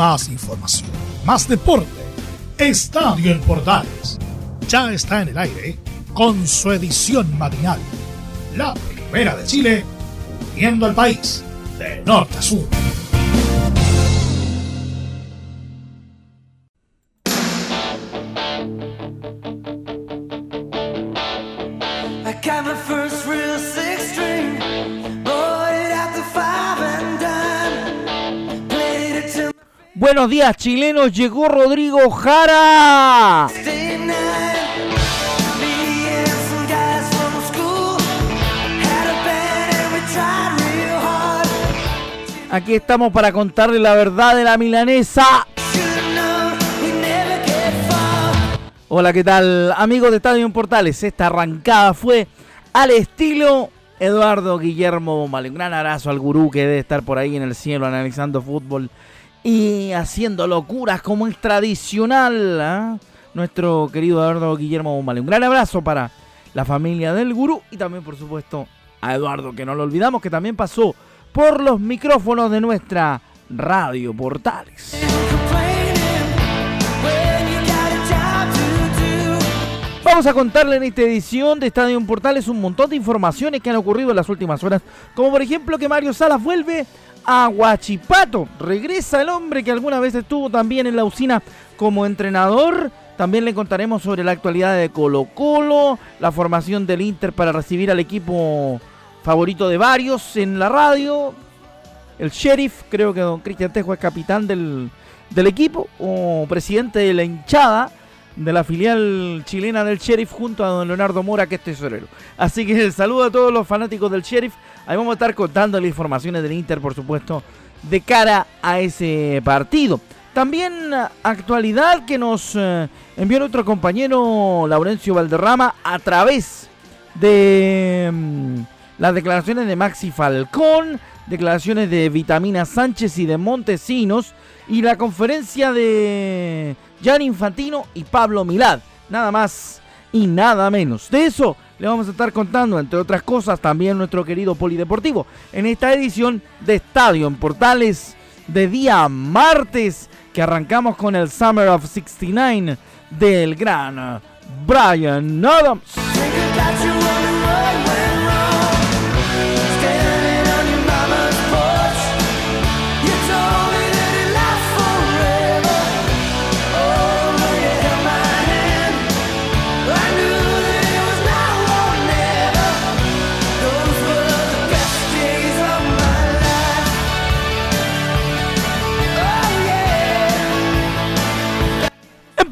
más información, más deporte. Estadio en Portales ya está en el aire con su edición matinal. La primera de Chile, viendo al país de norte a sur. Buenos días chilenos, llegó Rodrigo Jara. Aquí estamos para contarle la verdad de la milanesa. Hola, ¿qué tal? Amigos de Estadio Portales, esta arrancada fue al estilo Eduardo Guillermo Bombale. Un gran abrazo al gurú que debe estar por ahí en el cielo analizando fútbol y haciendo locuras como es tradicional. ¿ah? Nuestro querido Eduardo Guillermo Bombale. Un gran abrazo para la familia del gurú y también, por supuesto, a Eduardo, que no lo olvidamos, que también pasó por los micrófonos de nuestra Radio Portales. Vamos a contarle en esta edición de Estadio Portales un montón de informaciones que han ocurrido en las últimas horas, como por ejemplo que Mario Salas vuelve a regresa el hombre que alguna vez estuvo también en la usina como entrenador. También le contaremos sobre la actualidad de Colo Colo, la formación del Inter para recibir al equipo favorito de varios en la radio. El sheriff, creo que don Cristian Tejo es capitán del, equipo o presidente de la hinchada de la filial chilena del Sheriff junto a don Leonardo Mora, que es tesorero. Así que saludo a todos los fanáticos del Sheriff. Ahí vamos a estar contando las informaciones del Inter, por supuesto, de cara a ese partido. También actualidad que nos eh, envió nuestro compañero Laurencio Valderrama a través de... Mm, las declaraciones de Maxi Falcón, declaraciones de Vitamina Sánchez y de Montesinos y la conferencia de Jan Infantino y Pablo Milad. Nada más y nada menos. De eso le vamos a estar contando, entre otras cosas, también nuestro querido Polideportivo en esta edición de Estadio en Portales de día martes que arrancamos con el Summer of 69 del gran Brian Adams.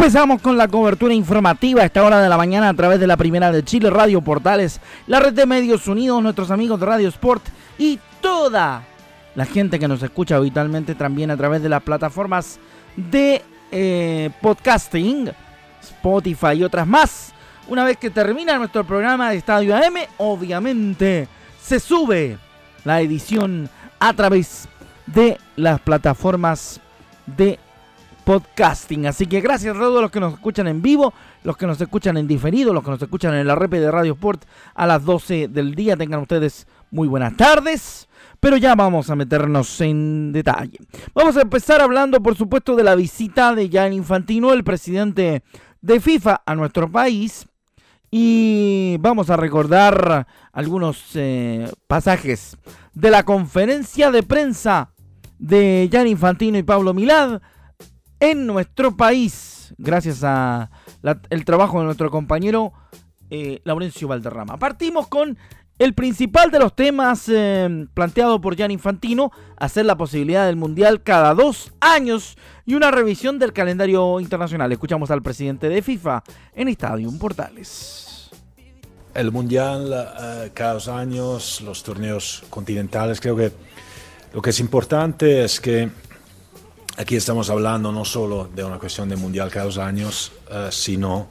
Empezamos con la cobertura informativa a esta hora de la mañana a través de la primera de Chile Radio Portales, la red de medios unidos, nuestros amigos de Radio Sport y toda la gente que nos escucha habitualmente también a través de las plataformas de eh, podcasting, Spotify y otras más. Una vez que termina nuestro programa de Estadio AM, obviamente se sube la edición a través de las plataformas de podcasting. Así que gracias a todos los que nos escuchan en vivo, los que nos escuchan en diferido, los que nos escuchan en la red de Radio Sport a las 12 del día. Tengan ustedes muy buenas tardes. Pero ya vamos a meternos en detalle. Vamos a empezar hablando, por supuesto, de la visita de Jan Infantino, el presidente de FIFA, a nuestro país. Y vamos a recordar algunos eh, pasajes de la conferencia de prensa de Jan Infantino y Pablo Milad en nuestro país, gracias a el trabajo de nuestro compañero eh, Laurencio Valderrama. Partimos con el principal de los temas eh, planteado por Jan Infantino, hacer la posibilidad del Mundial cada dos años y una revisión del calendario internacional. Escuchamos al presidente de FIFA en Estadio Portales. El Mundial eh, cada dos años, los torneos continentales, creo que lo que es importante es que Aquí estamos hablando no solo de una cuestión de mundial cada dos años, eh, sino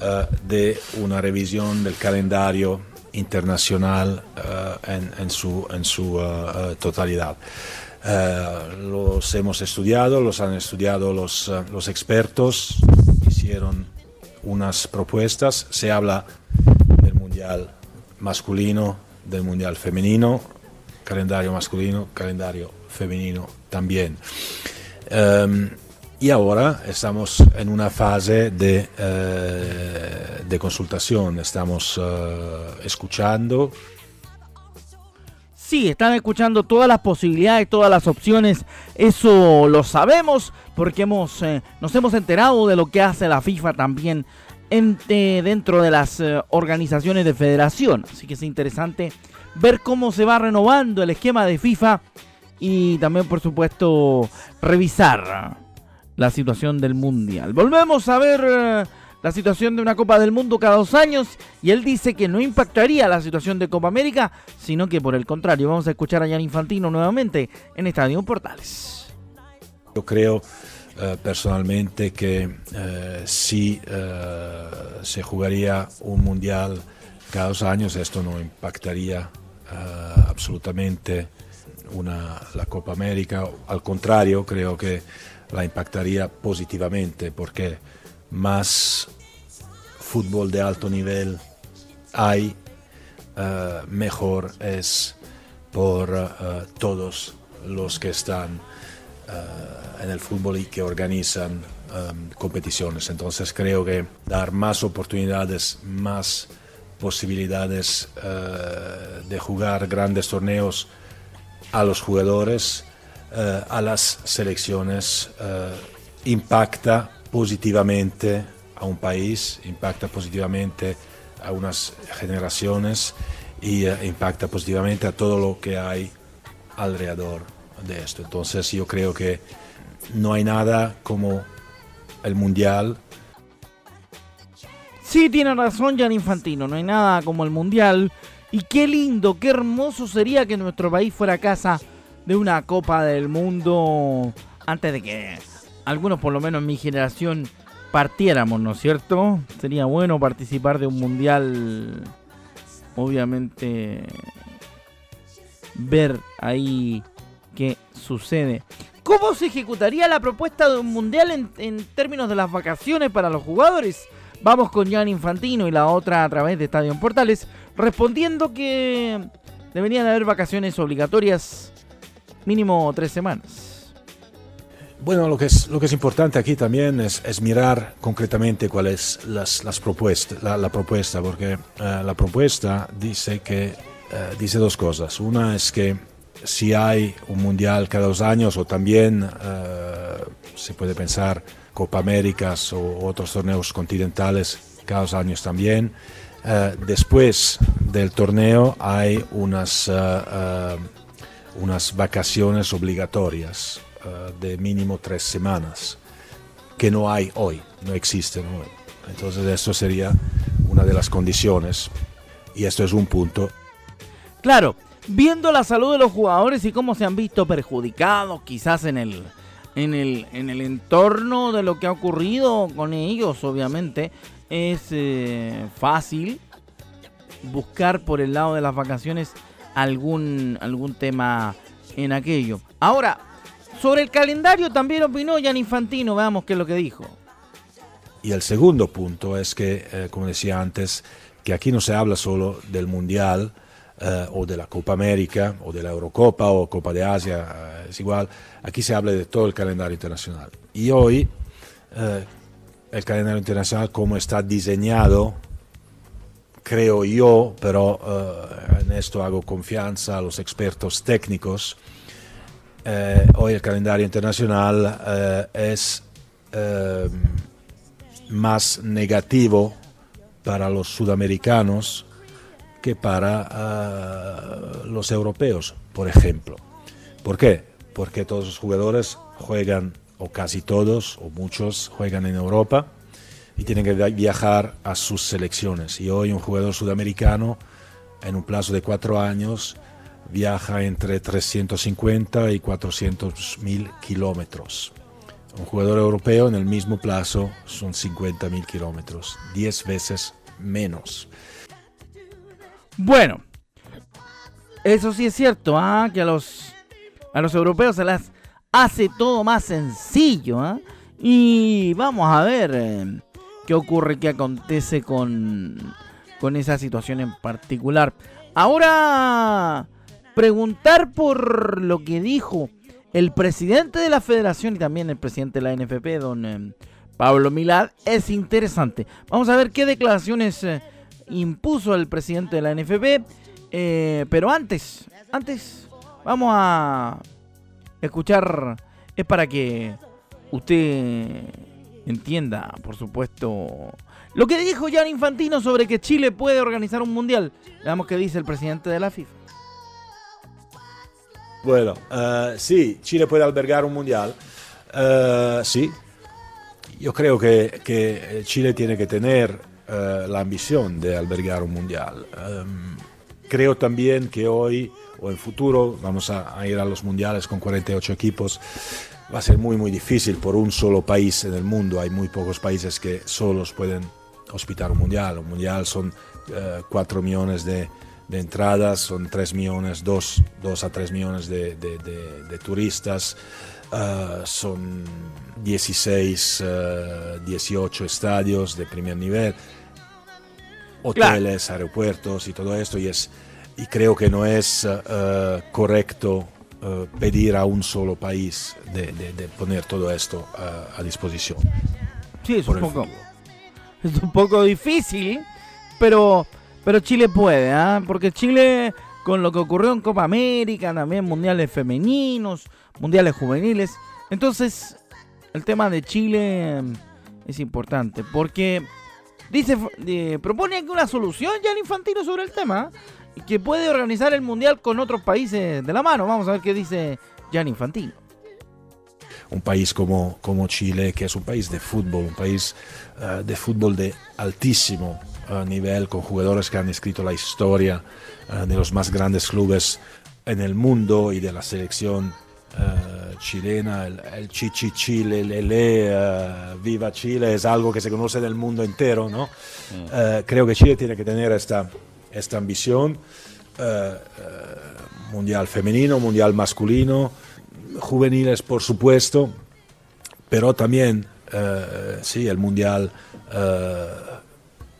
eh, de una revisión del calendario internacional eh, en, su, totalidad. los hemos estudiado, los han estudiado los expertos, hicieron unas propuestas, se habla del mundial masculino, del mundial femenino, calendario masculino, calendario femenino también. Em, y ahora estamos en una fase de, eh, de consultación, estamos eh, escuchando. Sí, están escuchando todas las posibilidades, todas las opciones, eso lo sabemos porque hemos, eh, nos hemos enterado de lo que hace la FIFA también dentro de las organizaciones de federación. Así que es interesante ver cómo se va renovando el esquema de FIFA y también por supuesto revisar la situación del mundial. Volvemos a ver eh, la situación de una Copa del Mundo cada dos años y él dice que no impactaría la situación de Copa América, sino que por el contrario, vamos a escuchar a Jan Infantino nuevamente en Estadio Portales. Yo creo eh, personalmente que eh, si se jugaría un mundial cada dos años, esto no impactaría absolutamente una, la Copa América, al contrario, creo que la impactaría positivamente porque más fútbol de alto nivel hay, eh, mejor es por eh, todos los que están eh, en el fútbol y que organizan competiciones. Entonces creo que dar más oportunidades, más posibilidades de jugar grandes torneos a los jugadores, eh, a las selecciones, eh, impacta positivamente a un país, impacta positivamente a unas generaciones y eh, impacta positivamente a todo lo que hay alrededor de esto. Entonces yo creo que no hay nada como el mundial. Sí, tiene razón Jan Infantino, no hay nada como el mundial y qué lindo, qué hermoso sería que nuestro país fuera casa de una Copa del Mundo antes de que algunos, por lo menos en mi generación, partiéramos, ¿no es cierto? Sería bueno participar de un mundial, obviamente, ver ahí qué sucede. ¿Cómo se ejecutaría la propuesta de un mundial en, en términos de las vacaciones para los jugadores? Vamos con Jan Infantino y la otra a través de Estadio Portales respondiendo que deberían haber vacaciones obligatorias mínimo tres semanas. Bueno, lo que es, lo que es importante aquí también es, es mirar concretamente cuál es las, las propuestas, la, propuesta, porque eh, la propuesta dice, que, eh, dice dos cosas. Una es que si hay un mundial cada dos años o también eh, se puede pensar Copa Américas o otros torneos continentales cada dos años también, eh, después del torneo hay unas, eh, eh, unas vacaciones obligatorias de mínimo tres semanas que no hay hoy, no existen hoy. Entonces esto sería una de las condiciones y esto es un punto. Claro, viendo la salud de los jugadores y cómo se han visto perjudicados quizás en el, en el, en el entorno de lo que ha ocurrido con ellos, obviamente, es eh, fácil buscar por el lado de las vacaciones algún, algún tema en aquello. Ahora, sobre el calendario también opinó Jan Infantino, veamos qué es lo que dijo. Y el segundo punto es que, eh, como decía antes, que aquí no se habla solo del Mundial eh, o de la Copa América o de la Eurocopa o Copa de Asia, es igual, aquí se habla de todo el calendario internacional. Y hoy el calendario internacional como está diseñado, creo yo, pero eh, en esto hago confianza a los expertos técnicos, eh, hoy el calendario internacional eh, es más negativo para los sudamericanos que para los europeos, por ejemplo. ¿Por qué? Porque todos los jugadores juegan o casi todos, o muchos, juegan en Europa y tienen que viajar a sus selecciones. Y hoy un jugador sudamericano, en un plazo de cuatro años, viaja entre 350 y 400 mil kilómetros. Un jugador europeo en el mismo plazo son 50 mil kilómetros, 10 veces menos. Bueno, eso sí es cierto, ¿ah? que a los, a los europeos se las hace todo más sencillo. ¿ah? Y vamos a ver eh, qué ocurre, qué acontece con, con esa situación en particular. Ahora, preguntar por lo que dijo el presidente de la federación y también el presidente de la NFP, don eh, Pablo Milad, es interesante. Vamos a ver qué declaraciones eh, impuso el presidente de la NFP. Eh, pero antes, antes, vamos a escuchar, es para que usted entienda, por supuesto, lo que dijo Jan Infantino sobre que Chile puede organizar un mundial. Veamos qué dice el presidente de la FIFA. Bueno, uh, sí, Chile puede albergar un mundial. Uh, sí, yo creo que, que, Chile tiene que tener uh, la ambición de albergar un mundial. Um, creo también que hoy o en futuro vamos a, a, ir a los mundiales con 48 equipos. Va a ser muy, muy difícil por un solo país en el mundo. Hay muy pocos países que solos pueden hospitar un mundial. Un mundial son 4 millones de, de entradas, son 3 millones, 2, 2 a 3 millones de, de, de turistas, uh, son 16, uh, 18 estadios de primer nivel, hoteles, claro. aeropuertos y todo esto, y, es, y creo que no es uh, correcto pedir a un solo país de, poner todo esto a disposición. Sí, es un, poco, es un poco difícil, pero pero Chile puede, ¿ah? Porque Chile, con lo que ocurrió en Copa América, también mundiales femeninos, mundiales juveniles. Entonces, el tema de Chile mm, es importante. Porque dice, propone una solución ya Infantino sobre el tema. Que puede organizar el mundial con otros países de la mano. Vamos a ver qué dice Jan Infantino un país como, como Chile, que es un país de fútbol, un país uh, de fútbol de altísimo uh, nivel, con jugadores que han escrito la historia uh, de los más grandes clubes en el mundo y de la selección chilena, el, el Chichi Chile, el Ele, Viva Chile, es algo que se conoce del mundo entero, ¿no? Mm. creo que Chile tiene que tener esta, esta ambición mundial femenino, mundial masculino, juveniles por supuesto, pero también, sí, el mundial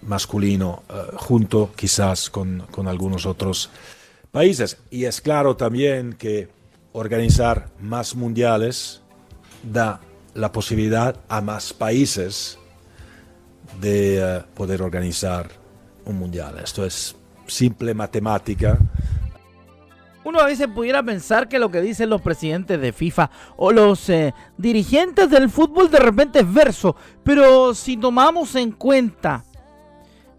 masculino uh, junto quizás con, con, algunos otros países. Y es claro también que organizar más mundiales da la posibilidad a más países de uh, poder organizar un mundial. Esto es simple matemática. Uno a veces pudiera pensar que lo que dicen los presidentes de FIFA o los eh, dirigentes del fútbol de repente es verso, pero si tomamos en cuenta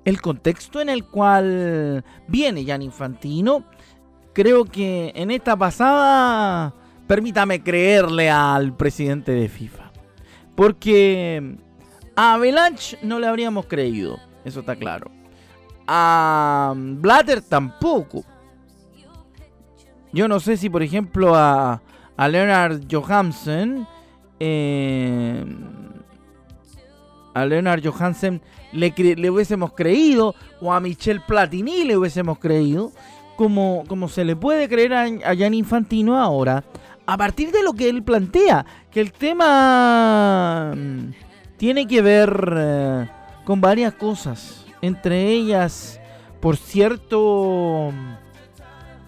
el contexto en el cual viene Jan Infantino, creo que en esta pasada, permítame creerle al presidente de FIFA. Porque a Avalanche no le habríamos creído, eso está claro. A Blatter tampoco. Yo no sé si, por ejemplo, a, a Leonard Johansen, eh, a Leonard Johansen le, hubiésemos creído, o a Michel Platini le hubiésemos creído, como, como se le puede creer a, a Jan Infantino ahora, a partir de lo que él plantea, que el tema mm, tiene que ver eh, con varias cosas, entre ellas, por cierto,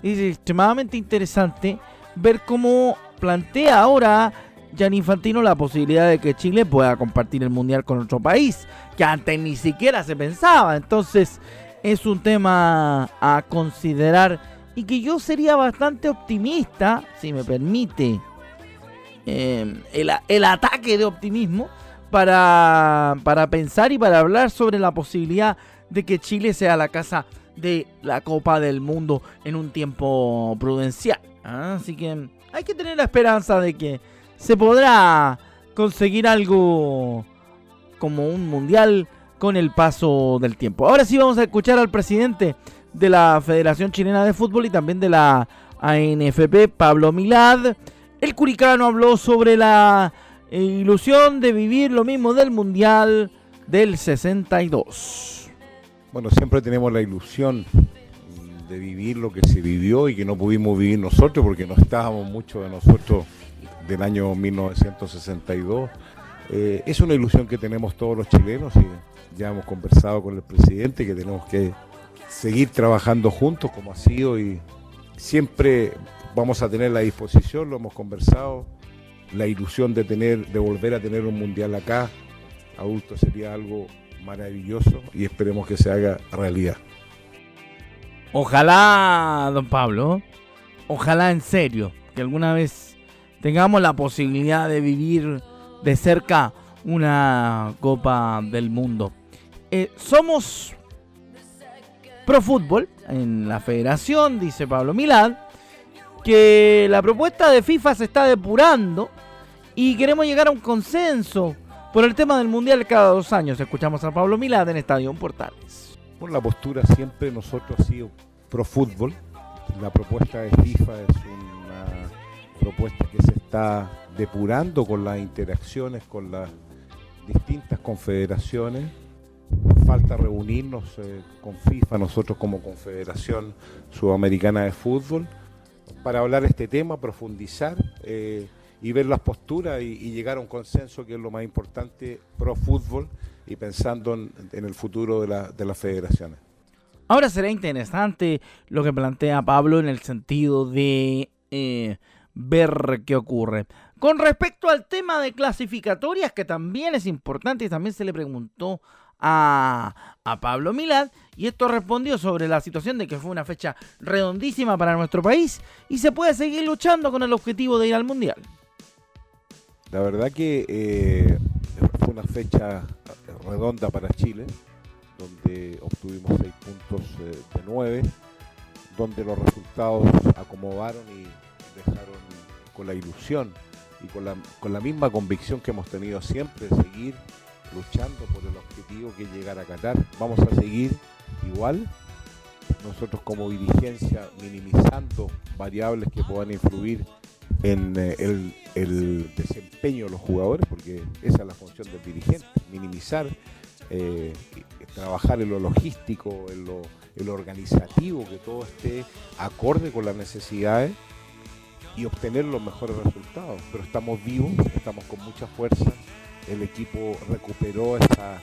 es extremadamente interesante ver cómo plantea ahora Jan Infantino la posibilidad de que Chile pueda compartir el mundial con otro país, que antes ni siquiera se pensaba. Entonces es un tema a considerar y que yo sería bastante optimista, si me permite em, el, ataque de optimismo, para, para pensar y para hablar sobre la posibilidad de que Chile sea la casa de la Copa del Mundo en un tiempo prudencial. Así que hay que tener la esperanza de que se podrá conseguir algo como un mundial con el paso del tiempo. Ahora sí vamos a escuchar al presidente de la Federación Chilena de Fútbol y también de la ANFP, Pablo Milad. El curicano habló sobre la ilusión de vivir lo mismo del Mundial del 62. Bueno, siempre tenemos la ilusión de vivir lo que se vivió y que no pudimos vivir nosotros porque no estábamos muchos de nosotros del año 1962. Eh, es una ilusión que tenemos todos los chilenos y ya hemos conversado con el presidente que tenemos que seguir trabajando juntos como ha sido y siempre vamos a tener la disposición, lo hemos conversado, la ilusión de tener, de volver a tener un mundial acá, adulto sería algo maravilloso y esperemos que se haga realidad. Ojalá, don Pablo, ojalá en serio, que alguna vez tengamos la posibilidad de vivir de cerca una Copa del Mundo. Eh, somos pro fútbol en la federación, dice Pablo Milad, que la propuesta de FIFA se está depurando y queremos llegar a un consenso por el tema del Mundial cada dos años. Escuchamos a Pablo Milad en Estadio Portales. Por la postura siempre nosotros ha sido pro fútbol. La propuesta de FIFA es una propuesta que se está depurando con las interacciones con las distintas confederaciones. Falta reunirnos eh, con FIFA, nosotros como Confederación Sudamericana de Fútbol, para hablar este tema, profundizar eh, y ver las posturas y, llegar a un consenso que es lo más importante pro fútbol y pensando en, el futuro de, las federaciones. Ahora será interesante lo que plantea Pablo en el sentido de eh, ver qué ocurre. Con respecto al tema de clasificatorias, que también es importante y también se le preguntó a, Pablo Milad y esto respondió sobre la situación de que fue una fecha redondísima para nuestro país y se puede seguir luchando con el objetivo de ir al Mundial. La verdad que eh, fue una fecha redonda para Chile, donde obtuvimos seis puntos eh, de nueve, donde los resultados acomodaron y dejaron con la ilusión y con la, con la misma convicción que hemos tenido siempre de seguir luchando por el objetivo que es llegar a Qatar. Vamos a seguir igual, nosotros como dirigencia minimizando variables que puedan influir en eh, el, desempeño de los jugadores, porque esa es la función del dirigente, minimizar, eh, trabajar en lo logístico, en lo, en lo organizativo, que todo esté acorde con las necesidades y obtener los mejores resultados. Pero estamos vivos, estamos con mucha fuerza, el equipo recuperó esa,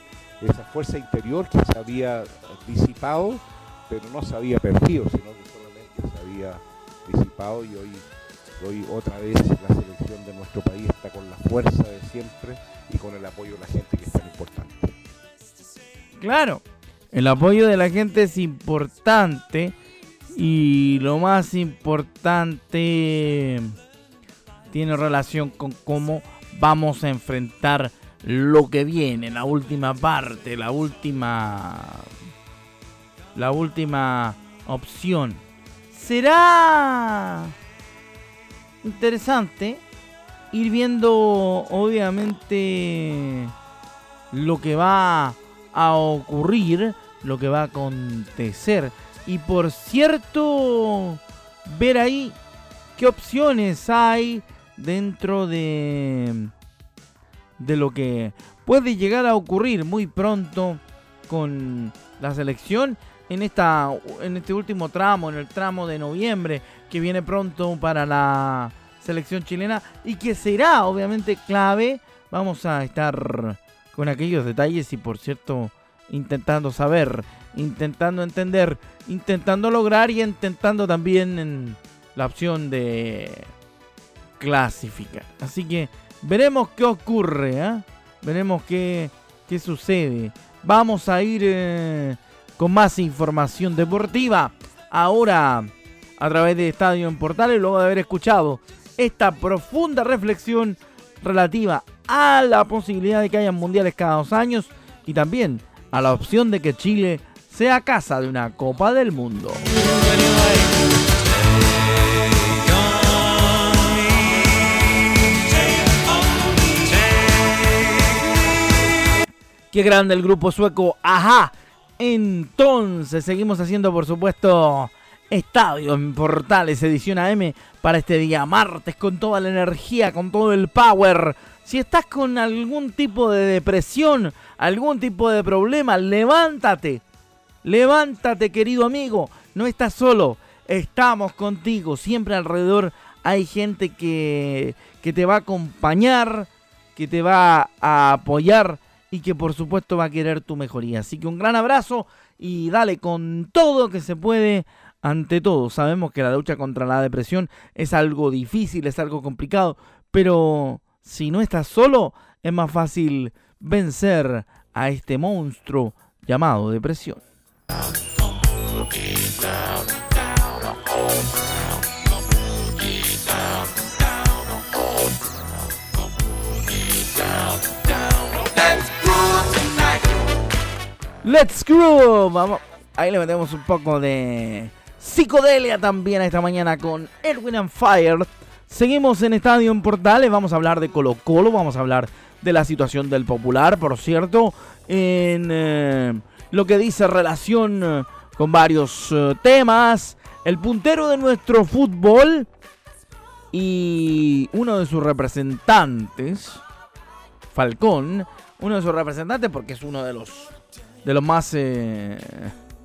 fuerza interior que se había disipado, pero no se había perdido, sino que solamente se había disipado y hoy, hoy otra vez la selección de nuestro país está con la fuerza de siempre y con el apoyo de la gente que es tan importante. Claro, el apoyo de la gente es importante y lo más importante tiene relación con cómo vamos a enfrentar lo que viene, la última parte, la última la última opción. Será interesante ir viendo obviamente lo que va a ocurrir, lo que va a acontecer y por cierto, ver ahí qué opciones hay dentro de, de lo que puede llegar a ocurrir muy pronto con la selección en, esta, en este último tramo, en el tramo de noviembre, que viene pronto para la selección chilena y que será obviamente clave. Vamos a estar con aquellos detalles y por cierto intentando saber intentando entender, intentando lograr y intentando también la opción de clasificar. Así que veremos qué ocurre, ¿eh? veremos qué, qué, sucede. Vamos a ir eh, con más información deportiva ahora a través de Estadio en Portales, luego de haber escuchado esta profunda reflexión relativa a la posibilidad de que haya mundiales cada dos años y también a la opción de que Chile sea casa de una Copa del Mundo. Qué grande el grupo sueco, ajá. Entonces seguimos haciendo por supuesto Estadio en Portales Edición AM para este día martes con toda la energía, con todo el power. Si estás con algún tipo de depresión, algún tipo de problema, levántate. Levántate, querido amigo, no estás solo, estamos contigo, siempre alrededor hay gente que, que te va a acompañar, que te va a apoyar y que por supuesto va a querer tu mejoría. Así que un gran abrazo y dale con todo que se puede ante todo, sabemos que la lucha contra la depresión es algo difícil, es algo complicado, pero si no estás solo, es más fácil vencer a este monstruo llamado depresión. Let's groove. Vamos. Ahí le metemos un poco de psicodelia también esta mañana con Edwin and Fire. Seguimos en Estadio en Portales. Vamos a hablar de Colo Colo. Vamos a hablar de la situación del Popular, por cierto. En eh, lo que dice relación eh, con varios eh, temas. El puntero de nuestro fútbol y uno de sus representantes, Falcón, uno de sus representantes porque es uno de los de los más eh,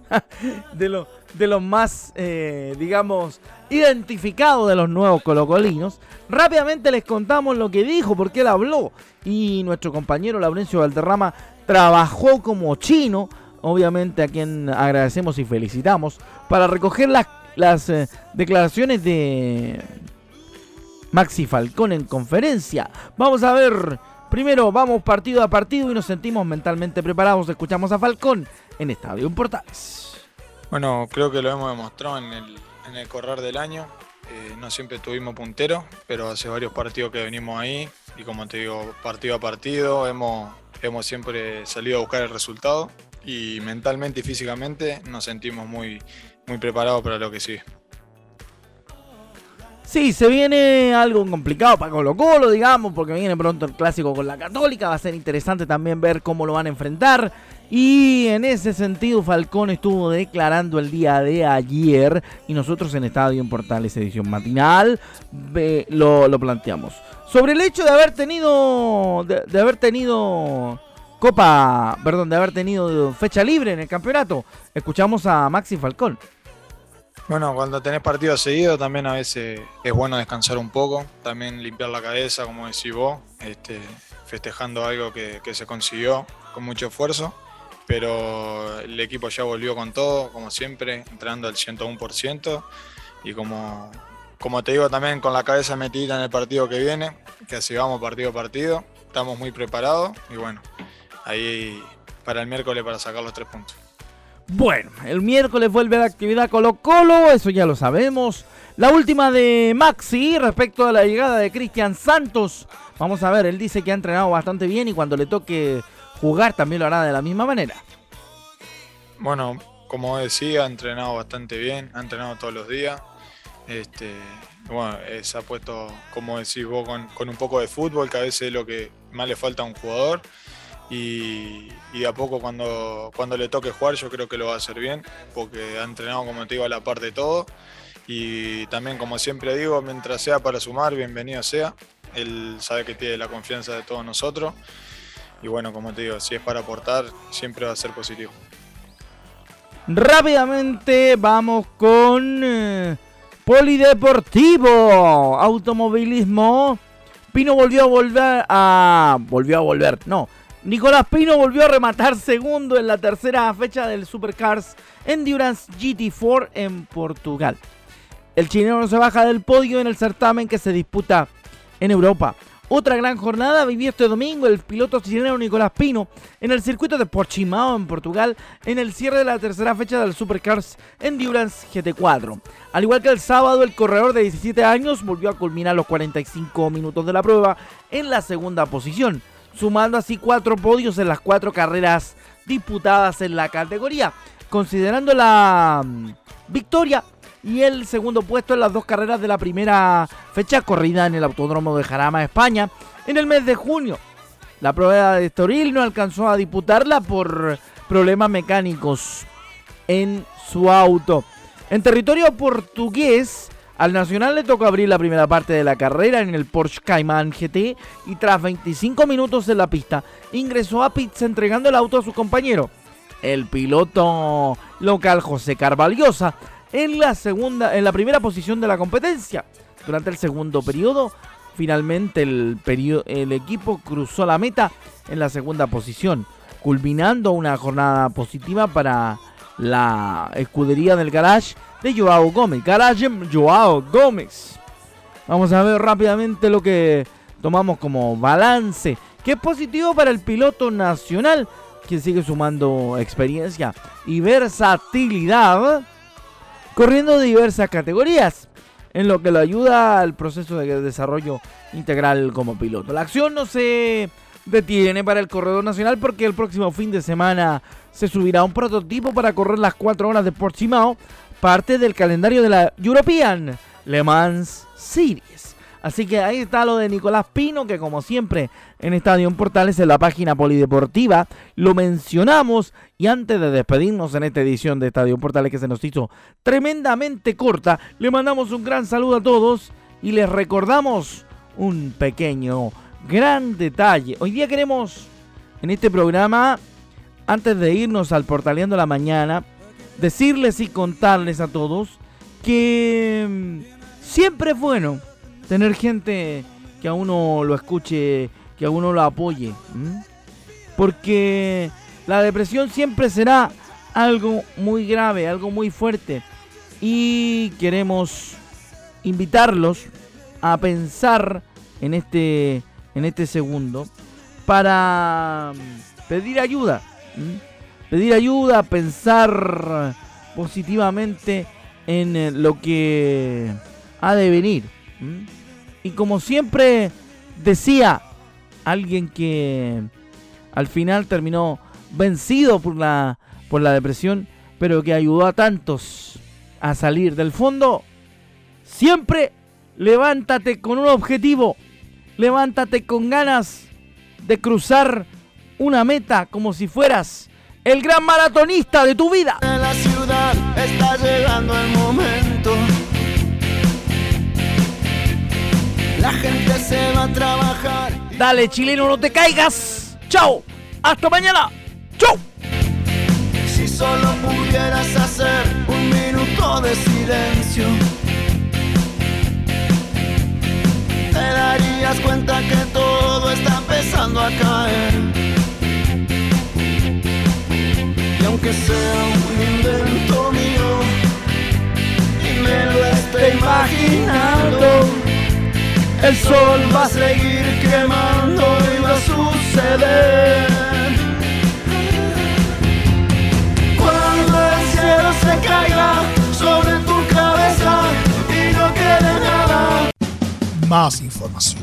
de, lo, de los más eh, digamos identificados de los nuevos colocolinos rápidamente les contamos lo que dijo porque él habló. Y nuestro compañero Laurencio Valderrama trabajó como chino obviamente a quien agradecemos y felicitamos para recoger las, las eh, declaraciones de Maxi Falcón en conferencia. Vamos a ver Primero vamos partido a partido y nos sentimos mentalmente preparados. Escuchamos a Falcón en Estadio Portales. Bueno, creo que lo hemos demostrado en el, correr del año. Eh, no siempre tuvimos puntero, pero hace varios partidos que venimos ahí y como te digo, partido a partido hemos, hemos siempre salido a buscar el resultado y mentalmente y físicamente nos sentimos muy, muy preparados para lo que sigue. Sí, se viene algo complicado para Colo Colo, digamos, porque viene pronto el clásico con la Católica. Va a ser interesante también ver cómo lo van a enfrentar. Y en ese sentido, Falcón estuvo declarando el día de ayer. Y nosotros en Estadio en Portales Edición Matinal lo, lo, planteamos. Sobre el hecho de haber tenido. de haber tenido. Copa. Perdón, de haber tenido fecha libre en el campeonato. Escuchamos a Maxi Falcón. Bueno, cuando tenés partido seguido también a veces es bueno descansar un poco, también limpiar la cabeza, como decís vos, este, festejando algo que, se consiguió con mucho esfuerzo, pero el equipo ya volvió con todo, como siempre, entrando al 101% y como, como te digo también con la cabeza metida en el partido que viene, que así vamos partido a partido, estamos muy preparados y bueno, ahí para el miércoles para sacar los tres puntos. Bueno, el miércoles vuelve la actividad Colo Colo, eso ya lo sabemos. La última de Maxi respecto a la llegada de Cristian Santos. Vamos a ver, él dice que ha entrenado bastante bien y cuando le toque jugar también lo hará de la misma manera. Bueno, como decía, ha entrenado bastante bien, ha entrenado todos los días. Este, bueno, se ha puesto, como decís vos, con, con un poco de fútbol, que a veces es lo que más le falta a un jugador y, de a poco cuando, cuando le toque jugar yo creo que lo va a hacer bien, porque ha entrenado como te digo a la par de todo y también como siempre digo, mientras sea para sumar, bienvenido sea, él sabe que tiene la confianza de todos nosotros y bueno, como te digo, si es para aportar, siempre va a ser positivo. Rápidamente vamos con eh, Polideportivo, automovilismo. Pino volvió a volver a... Volvió a volver, no Nicolás Pino volvió a rematar segundo en la tercera fecha del Supercars Endurance GT4 en Portugal. El chileno no se baja del podio en el certamen que se disputa en Europa. Otra gran jornada vivió este domingo el piloto chileno Nicolás Pino en el circuito de Portimao en Portugal en el cierre de la tercera fecha del Supercars Endurance GT4. Al igual que el sábado, el corredor de 17 años volvió a culminar los 45 minutos de la prueba en la segunda posición sumando así cuatro podios en las cuatro carreras disputadas en la categoría. Considerando la mm, victoria y el segundo puesto en las dos carreras de la primera fecha corrida en el Autódromo de Jarama, España, en el mes de junio. La prueba de Estoril no alcanzó a disputarla por problemas mecánicos en su auto. En territorio portugués, al Nacional le tocó abrir la primera parte de la carrera en el Porsche Cayman GT y tras 25 minutos en la pista ingresó a pits entregando el auto a su compañero, el piloto local José Carvalhosa, en la segunda, en la primera posición de la competencia. Durante el segundo periodo, finalmente el, el equipo cruzó la meta en la segunda posición, culminando una jornada positiva para la escudería del garage de Joao Gómez. Garage Joao Gómez. Vamos a ver rápidamente lo que tomamos como balance, que es positivo para el piloto nacional, que sigue sumando experiencia y versatilidad, corriendo diversas categorías, en lo que lo ayuda al proceso de desarrollo integral como piloto. La acción no se detiene para el corredor nacional porque el próximo fin de semana se subirá un prototipo para correr las 4 horas de Portimao, parte del calendario de la European Le Mans Series. Así que ahí está lo de Nicolás Pino, que como siempre en Estadio Portales, en la página polideportiva, lo mencionamos. Y antes de despedirnos en esta edición de Estadio Portales, que se nos hizo tremendamente corta, le mandamos un gran saludo a todos y les recordamos un pequeño, gran detalle. Hoy día queremos en este programa, antes de irnos al Portaleando la Mañana, decirles y contarles a todos que mm, siempre es bueno tener gente que a uno lo escuche, que a uno lo apoye. Porque la depresión siempre será algo muy grave, algo muy fuerte. Y queremos invitarlos a pensar en este, en este segundo para pedir ayuda. Pedir ayuda, pensar positivamente en eh, lo que ha de venir. Y como siempre decía alguien que al final terminó vencido por la, por la depresión, pero que ayudó a tantos a salir del fondo, siempre levántate con un objetivo, levántate con ganas de cruzar una meta como si fueras el gran maratonista de tu vida. En la ciudad está llegando el momento La gente se va a trabajar. Dale, chileno, no te caigas. Chao. Hasta mañana. Chao. Si solo pudieras hacer un minuto de silencio, cuenta que todo está empezando a caer. Y aunque sea un invento mío, y me lo esté imaginando el sol va a seguir quemando y va a suceder. Cuando el cielo se caiga sobre tu cabeza y no quede nada. Más información,